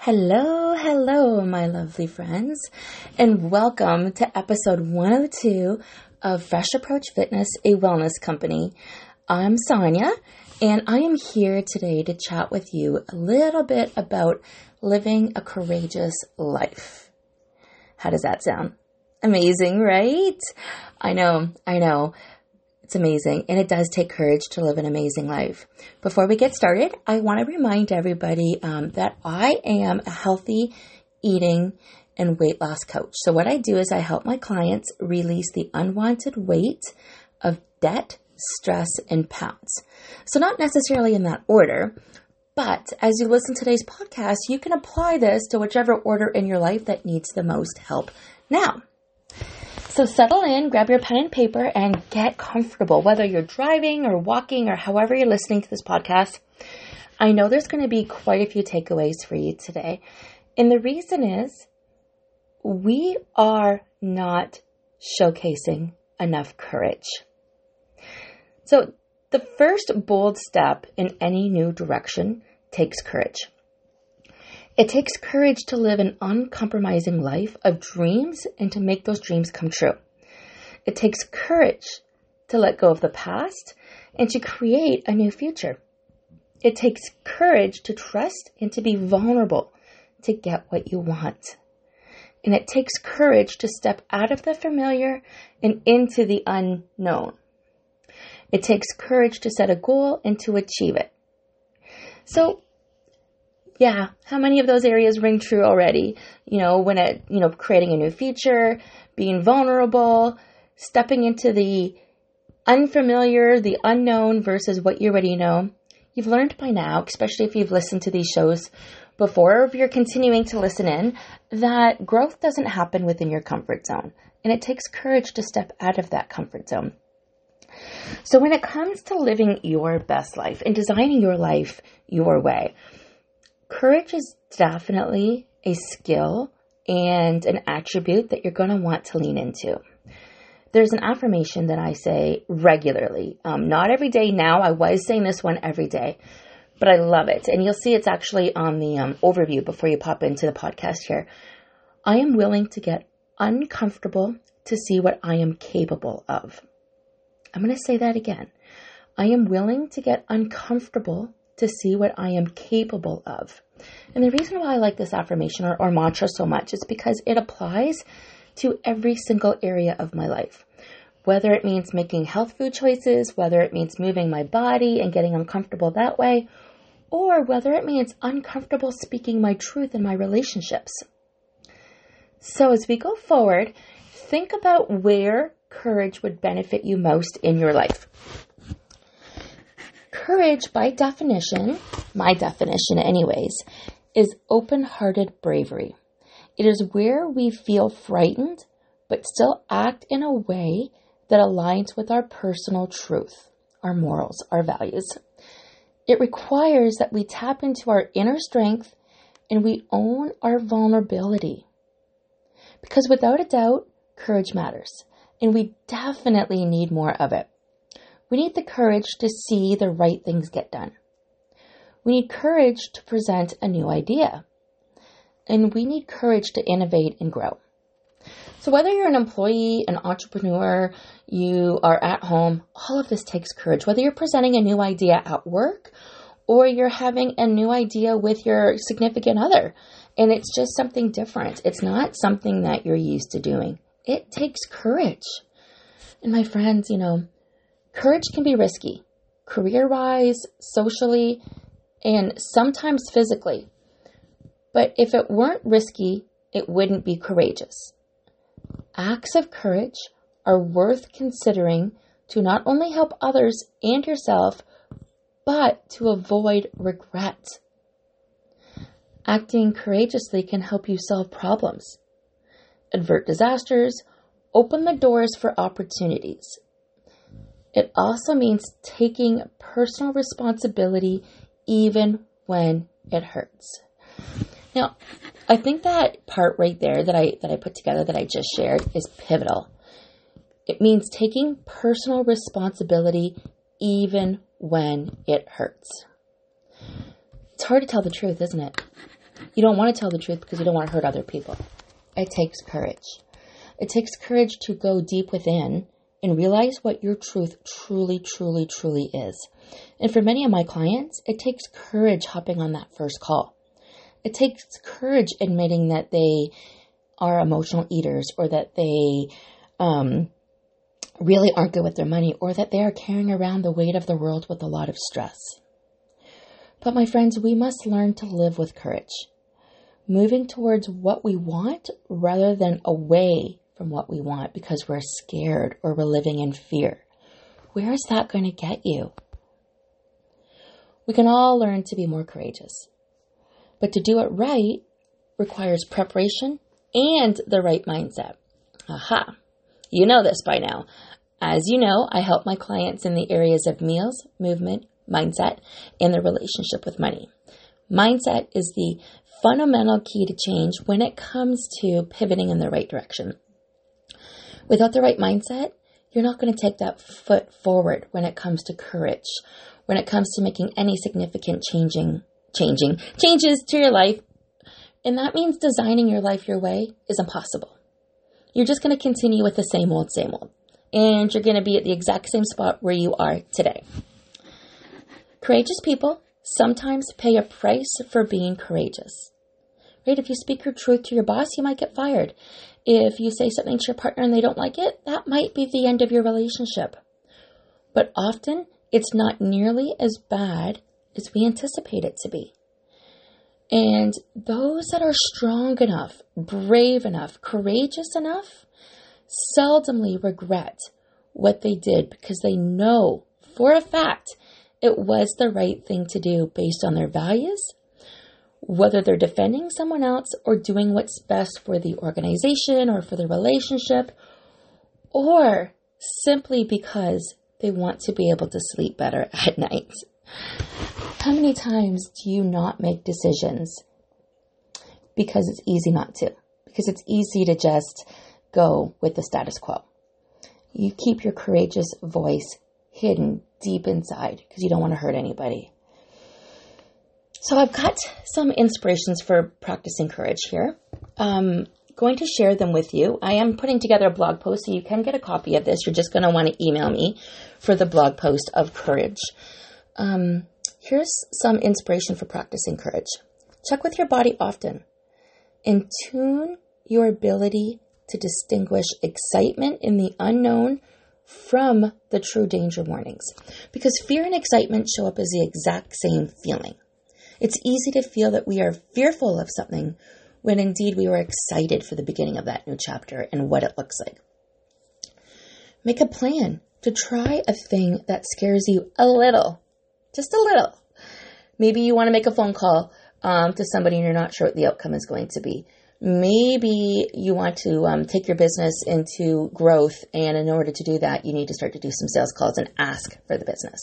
Hello, hello, my lovely friends, and welcome to episode 102 of Fresh Approach Fitness, a wellness company. I'm Sonia, and I am here today to chat with you a little bit about living a courageous life. How does that sound? Amazing, right? I know, I know. It's amazing, and it does take courage to live an amazing life. Before we get started, I want to remind everybody um, that I am a healthy eating and weight loss coach. So, what I do is I help my clients release the unwanted weight of debt, stress, and pounds. So, not necessarily in that order, but as you listen to today's podcast, you can apply this to whichever order in your life that needs the most help now. So settle in, grab your pen and paper, and get comfortable, whether you're driving or walking or however you're listening to this podcast. I know there's going to be quite a few takeaways for you today. And the reason is we are not showcasing enough courage. So, the first bold step in any new direction takes courage. It takes courage to live an uncompromising life of dreams and to make those dreams come true. It takes courage to let go of the past and to create a new future. It takes courage to trust and to be vulnerable to get what you want. And it takes courage to step out of the familiar and into the unknown. It takes courage to set a goal and to achieve it. So yeah, how many of those areas ring true already? You know, when it, you know, creating a new feature, being vulnerable, stepping into the unfamiliar, the unknown versus what you already know. You've learned by now, especially if you've listened to these shows before, or if you're continuing to listen in, that growth doesn't happen within your comfort zone. And it takes courage to step out of that comfort zone. So when it comes to living your best life and designing your life your way, Courage is definitely a skill and an attribute that you're going to want to lean into. There's an affirmation that I say regularly. Um, not every day now. I was saying this one every day, but I love it. And you'll see it's actually on the um, overview before you pop into the podcast here. I am willing to get uncomfortable to see what I am capable of. I'm going to say that again. I am willing to get uncomfortable to see what I am capable of. And the reason why I like this affirmation or, or mantra so much is because it applies to every single area of my life. Whether it means making health food choices, whether it means moving my body and getting uncomfortable that way, or whether it means uncomfortable speaking my truth in my relationships. So, as we go forward, think about where courage would benefit you most in your life. Courage, by definition, my definition, anyways, is open hearted bravery. It is where we feel frightened, but still act in a way that aligns with our personal truth, our morals, our values. It requires that we tap into our inner strength and we own our vulnerability. Because without a doubt, courage matters, and we definitely need more of it. We need the courage to see the right things get done. We need courage to present a new idea. And we need courage to innovate and grow. So, whether you're an employee, an entrepreneur, you are at home, all of this takes courage. Whether you're presenting a new idea at work or you're having a new idea with your significant other, and it's just something different, it's not something that you're used to doing. It takes courage. And my friends, you know, Courage can be risky, career wise, socially, and sometimes physically. But if it weren't risky, it wouldn't be courageous. Acts of courage are worth considering to not only help others and yourself, but to avoid regret. Acting courageously can help you solve problems, avert disasters, open the doors for opportunities, it also means taking personal responsibility even when it hurts. Now, I think that part right there that I that I put together that I just shared is pivotal. It means taking personal responsibility even when it hurts. It's hard to tell the truth, isn't it? You don't want to tell the truth because you don't want to hurt other people. It takes courage. It takes courage to go deep within and realize what your truth truly, truly, truly is. And for many of my clients, it takes courage hopping on that first call. It takes courage admitting that they are emotional eaters or that they um, really aren't good with their money or that they are carrying around the weight of the world with a lot of stress. But my friends, we must learn to live with courage, moving towards what we want rather than away from what we want because we're scared or we're living in fear. Where is that going to get you? We can all learn to be more courageous. But to do it right requires preparation and the right mindset. Aha. You know this by now. As you know, I help my clients in the areas of meals, movement, mindset, and their relationship with money. Mindset is the fundamental key to change when it comes to pivoting in the right direction. Without the right mindset, you're not going to take that foot forward when it comes to courage, when it comes to making any significant changing, changing changes to your life. And that means designing your life your way is impossible. You're just going to continue with the same old, same old. And you're going to be at the exact same spot where you are today. Courageous people sometimes pay a price for being courageous. Right? If you speak your truth to your boss, you might get fired. If you say something to your partner and they don't like it, that might be the end of your relationship. But often, it's not nearly as bad as we anticipate it to be. And those that are strong enough, brave enough, courageous enough, seldomly regret what they did because they know for a fact it was the right thing to do based on their values whether they're defending someone else or doing what's best for the organization or for the relationship, or simply because they want to be able to sleep better at night. How many times do you not make decisions because it's easy not to? Because it's easy to just go with the status quo. You keep your courageous voice hidden deep inside because you don't want to hurt anybody. So I've got some inspirations for practicing courage here. Um, going to share them with you. I am putting together a blog post, so you can get a copy of this. You're just going to want to email me for the blog post of courage. Um, here's some inspiration for practicing courage. Check with your body often. And tune your ability to distinguish excitement in the unknown from the true danger warnings. Because fear and excitement show up as the exact same feeling. It's easy to feel that we are fearful of something when indeed we were excited for the beginning of that new chapter and what it looks like. Make a plan to try a thing that scares you a little, just a little. Maybe you want to make a phone call um, to somebody and you're not sure what the outcome is going to be. Maybe you want to um, take your business into growth, and in order to do that, you need to start to do some sales calls and ask for the business.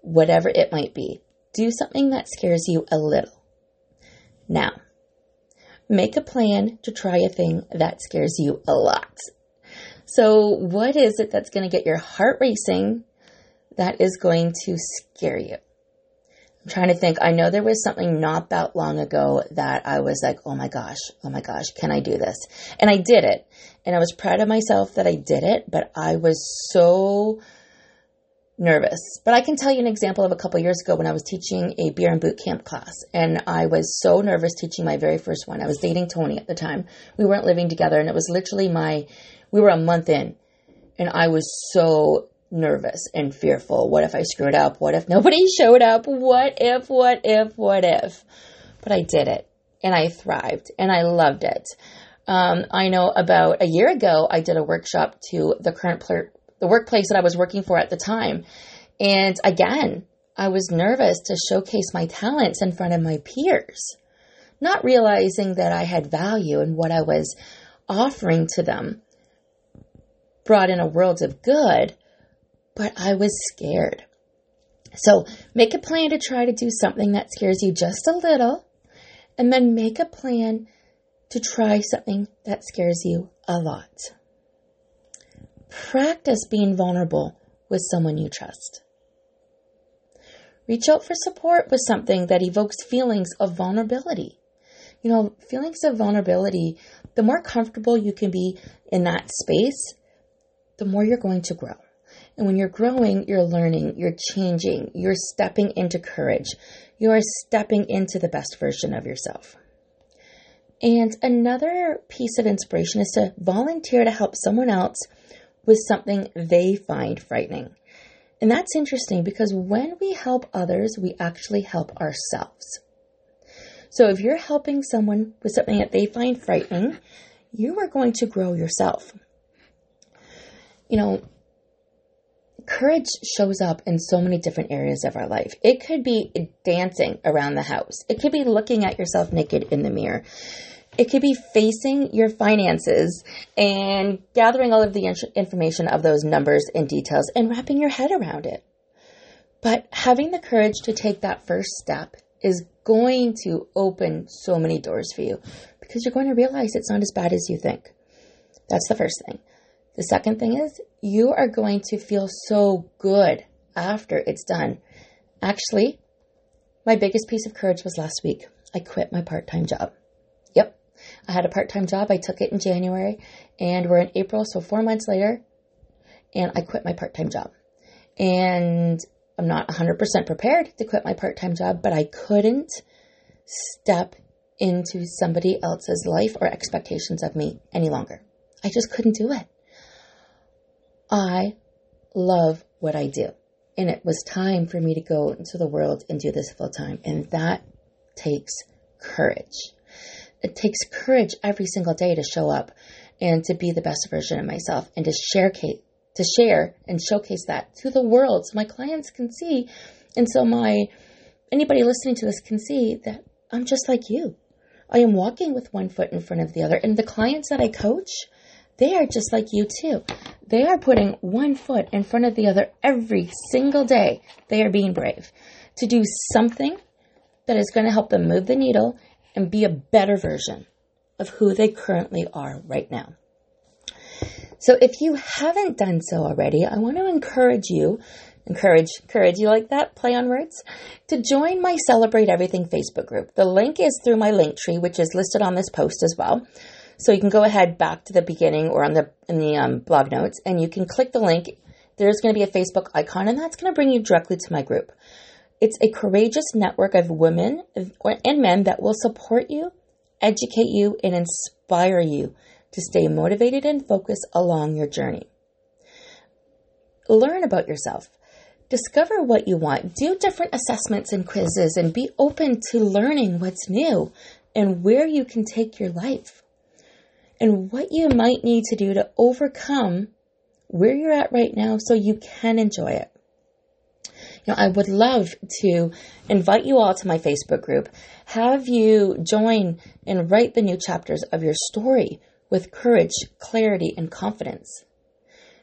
Whatever it might be, do something that scares you a little. Now, make a plan to try a thing that scares you a lot. So, what is it that's going to get your heart racing that is going to scare you? I'm trying to think. I know there was something not that long ago that I was like, oh my gosh, oh my gosh, can I do this? And I did it. And I was proud of myself that I did it, but I was so nervous. But I can tell you an example of a couple years ago when I was teaching a beer and boot camp class, and I was so nervous teaching my very first one. I was dating Tony at the time. We weren't living together, and it was literally my, we were a month in, and I was so nervous and fearful. What if I screwed up? What if nobody showed up? What if, what if, what if? But I did it, and I thrived, and I loved it. Um, I know about a year ago, I did a workshop to the current the workplace that I was working for at the time. And again, I was nervous to showcase my talents in front of my peers, not realizing that I had value in what I was offering to them brought in a world of good, but I was scared. So make a plan to try to do something that scares you just a little, and then make a plan to try something that scares you a lot. Practice being vulnerable with someone you trust. Reach out for support with something that evokes feelings of vulnerability. You know, feelings of vulnerability, the more comfortable you can be in that space, the more you're going to grow. And when you're growing, you're learning, you're changing, you're stepping into courage, you are stepping into the best version of yourself. And another piece of inspiration is to volunteer to help someone else with something they find frightening. And that's interesting because when we help others, we actually help ourselves. So if you're helping someone with something that they find frightening, you are going to grow yourself. You know, courage shows up in so many different areas of our life. It could be dancing around the house. It could be looking at yourself naked in the mirror. It could be facing your finances and gathering all of the information of those numbers and details and wrapping your head around it. But having the courage to take that first step is going to open so many doors for you because you're going to realize it's not as bad as you think. That's the first thing. The second thing is you are going to feel so good after it's done. Actually, my biggest piece of courage was last week. I quit my part time job. I had a part time job. I took it in January and we're in April, so four months later, and I quit my part time job. And I'm not 100% prepared to quit my part time job, but I couldn't step into somebody else's life or expectations of me any longer. I just couldn't do it. I love what I do. And it was time for me to go into the world and do this full time. And that takes courage. It takes courage every single day to show up and to be the best version of myself and to share to share and showcase that to the world so my clients can see and so my anybody listening to this can see that I'm just like you. I am walking with one foot in front of the other and the clients that I coach, they are just like you too. They are putting one foot in front of the other every single day. They are being brave to do something that is going to help them move the needle and be a better version of who they currently are right now. So if you haven't done so already, I want to encourage you, encourage, courage, you like that play on words? To join my Celebrate Everything Facebook group. The link is through my link tree, which is listed on this post as well. So you can go ahead back to the beginning or on the in the um, blog notes, and you can click the link. There's going to be a Facebook icon, and that's going to bring you directly to my group. It's a courageous network of women and men that will support you, educate you, and inspire you to stay motivated and focused along your journey. Learn about yourself. Discover what you want. Do different assessments and quizzes and be open to learning what's new and where you can take your life and what you might need to do to overcome where you're at right now so you can enjoy it. Know, I would love to invite you all to my Facebook group, have you join and write the new chapters of your story with courage, clarity, and confidence.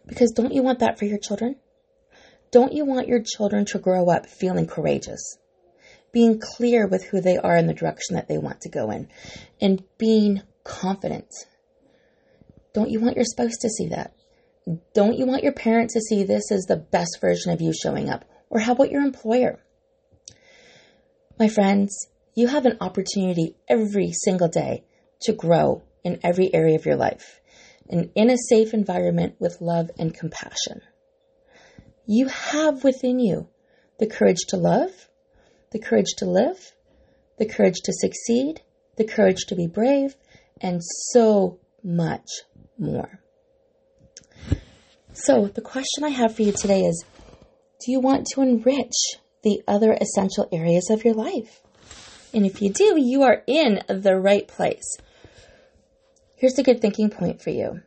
Because don't you want that for your children? Don't you want your children to grow up feeling courageous, being clear with who they are and the direction that they want to go in, and being confident don't you want your spouse to see that? Don't you want your parents to see this as the best version of you showing up? Or how about your employer? My friends, you have an opportunity every single day to grow in every area of your life and in a safe environment with love and compassion. You have within you the courage to love, the courage to live, the courage to succeed, the courage to be brave, and so much more. So, the question I have for you today is Do you want to enrich the other essential areas of your life? And if you do, you are in the right place. Here's a good thinking point for you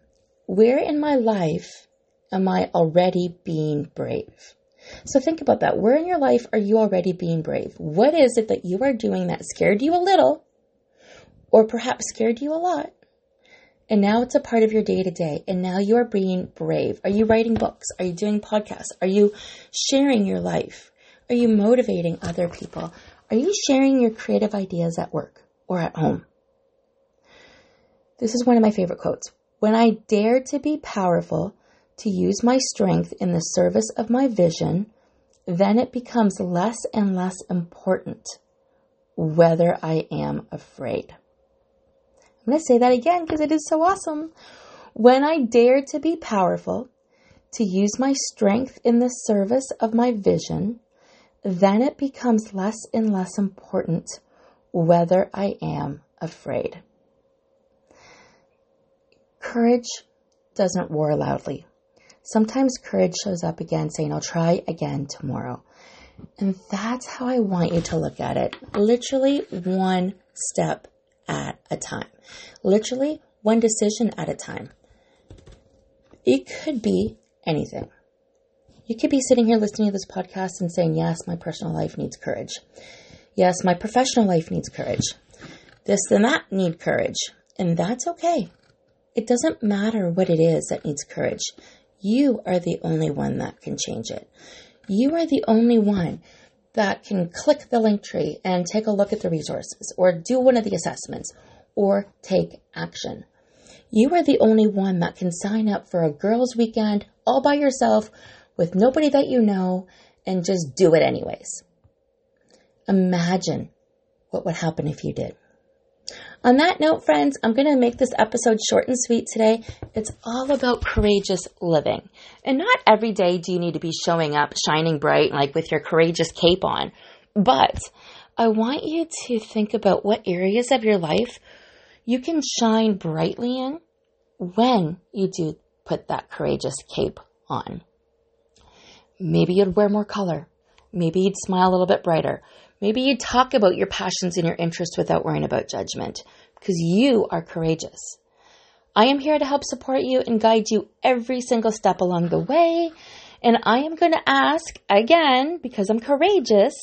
Where in my life am I already being brave? So think about that. Where in your life are you already being brave? What is it that you are doing that scared you a little, or perhaps scared you a lot, and now it's a part of your day to day. And now you are being brave. Are you writing books? Are you doing podcasts? Are you sharing your life? Are you motivating other people? Are you sharing your creative ideas at work or at home? This is one of my favorite quotes. When I dare to be powerful, to use my strength in the service of my vision, then it becomes less and less important whether I am afraid. I'm going to say that again because it is so awesome. When I dare to be powerful, to use my strength in the service of my vision, then it becomes less and less important whether I am afraid. Courage doesn't roar loudly. Sometimes courage shows up again saying, I'll try again tomorrow. And that's how I want you to look at it. Literally one step at a time. Literally one decision at a time. It could be anything. You could be sitting here listening to this podcast and saying, Yes, my personal life needs courage. Yes, my professional life needs courage. This and that need courage. And that's okay. It doesn't matter what it is that needs courage. You are the only one that can change it. You are the only one that can click the link tree and take a look at the resources or do one of the assessments or take action. You are the only one that can sign up for a girls' weekend all by yourself with nobody that you know and just do it anyways. Imagine what would happen if you did. On that note, friends, I'm going to make this episode short and sweet today. It's all about courageous living. And not every day do you need to be showing up shining bright, like with your courageous cape on. But I want you to think about what areas of your life you can shine brightly in when you do put that courageous cape on. Maybe you'd wear more color. Maybe you'd smile a little bit brighter. Maybe you talk about your passions and your interests without worrying about judgment because you are courageous. I am here to help support you and guide you every single step along the way. And I am going to ask again, because I'm courageous,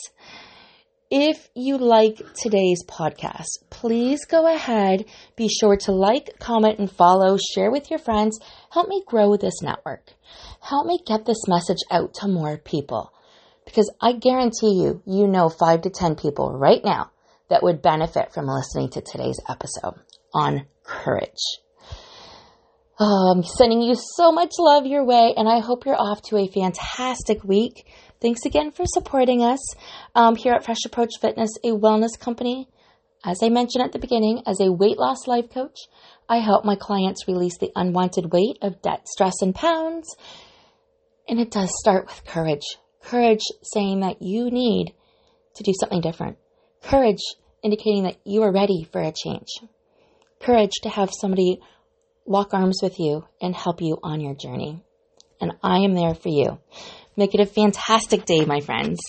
if you like today's podcast, please go ahead. Be sure to like, comment, and follow, share with your friends. Help me grow this network. Help me get this message out to more people. Because I guarantee you, you know five to 10 people right now that would benefit from listening to today's episode on courage. Oh, I'm sending you so much love your way, and I hope you're off to a fantastic week. Thanks again for supporting us um, here at Fresh Approach Fitness, a wellness company. As I mentioned at the beginning, as a weight loss life coach, I help my clients release the unwanted weight of debt, stress, and pounds. And it does start with courage courage saying that you need to do something different, courage indicating that you are ready for a change, courage to have somebody lock arms with you and help you on your journey. And I am there for you. Make it a fantastic day, my friends.